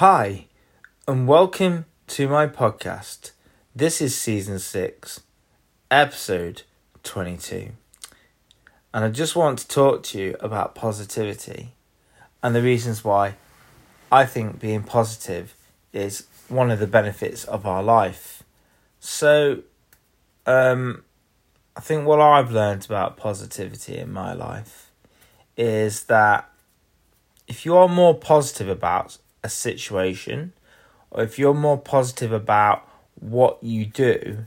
Hi, and welcome to my podcast. This is season 6, episode 22. And I just want to talk to you about positivity and the reasons why I think being positive is one of the benefits of our life. So, um, I think what I've learned about positivity in my life is that if you are more positive about a situation, or if you're more positive about what you do,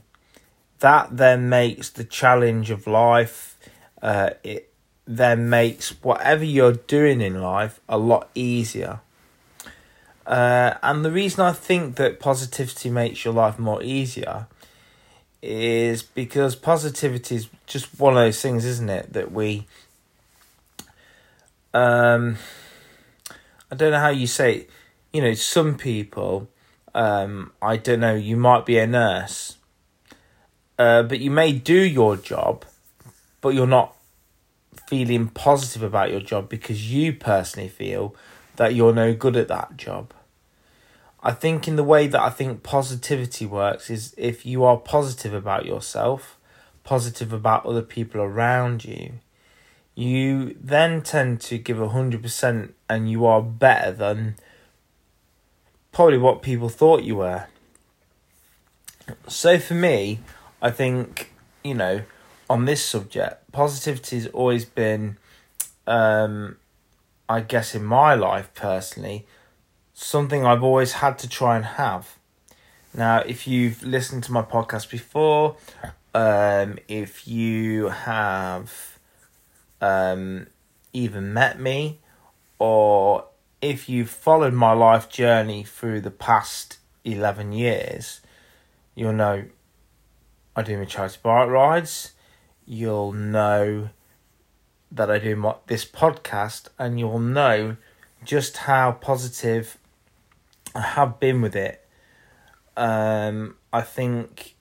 that then makes the challenge of life, uh, it then makes whatever you're doing in life a lot easier. Uh, and the reason I think that positivity makes your life more easier is because positivity is just one of those things, isn't it? That we, um, I don't know how you say it. You know, some people, um, I don't know, you might be a nurse, uh, but you may do your job, but you're not feeling positive about your job because you personally feel that you're no good at that job. I think in the way that I think positivity works is if you are positive about yourself, positive about other people around you, you then tend to give a hundred percent and you are better than probably what people thought you were. So for me, I think, you know, on this subject, positivity has always been um I guess in my life personally, something I've always had to try and have. Now, if you've listened to my podcast before, um, if you have um, even met me, or if you've followed my life journey through the past 11 years, you'll know I do my charity bike rides. You'll know that I do my, this podcast, and you'll know just how positive I have been with it. Um, I think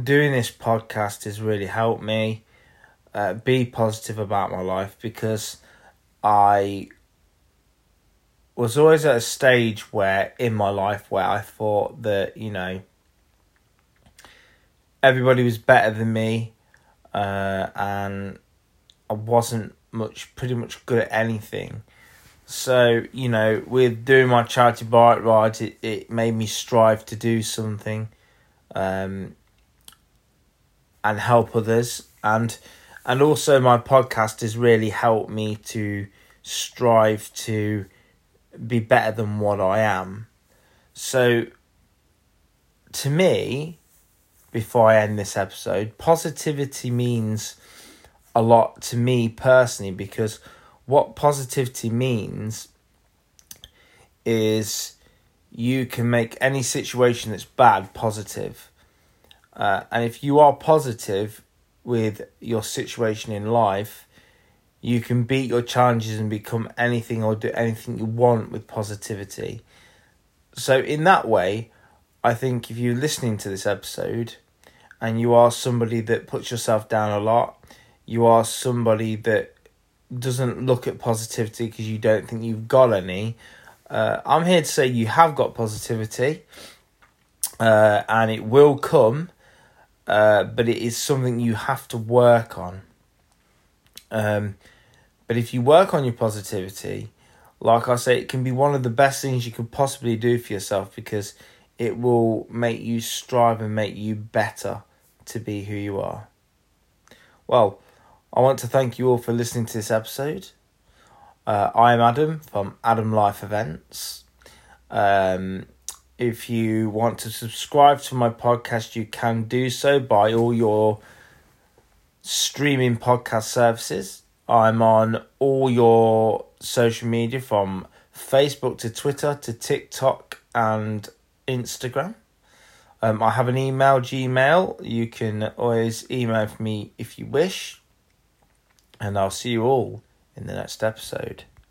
doing this podcast has really helped me uh, be positive about my life because I was always at a stage where in my life where I thought that you know everybody was better than me uh, and I wasn't much pretty much good at anything so, you know, with doing my charity bike ride, it, it made me strive to do something um, and help others. And and also my podcast has really helped me to strive to be better than what I am. So to me, before I end this episode, positivity means a lot to me personally because what positivity means is you can make any situation that's bad positive. Uh, and if you are positive with your situation in life, you can beat your challenges and become anything or do anything you want with positivity. So, in that way, I think if you're listening to this episode and you are somebody that puts yourself down a lot, you are somebody that doesn't look at positivity because you don't think you've got any. Uh, I'm here to say you have got positivity, uh, and it will come, uh, but it is something you have to work on. Um, but if you work on your positivity, like I say, it can be one of the best things you could possibly do for yourself because it will make you strive and make you better to be who you are. Well, I want to thank you all for listening to this episode. Uh, I am Adam from Adam Life Events. Um, if you want to subscribe to my podcast, you can do so by all your streaming podcast services. I'm on all your social media from Facebook to Twitter to TikTok and Instagram. Um, I have an email, Gmail. You can always email me if you wish and I'll see you all in the next episode.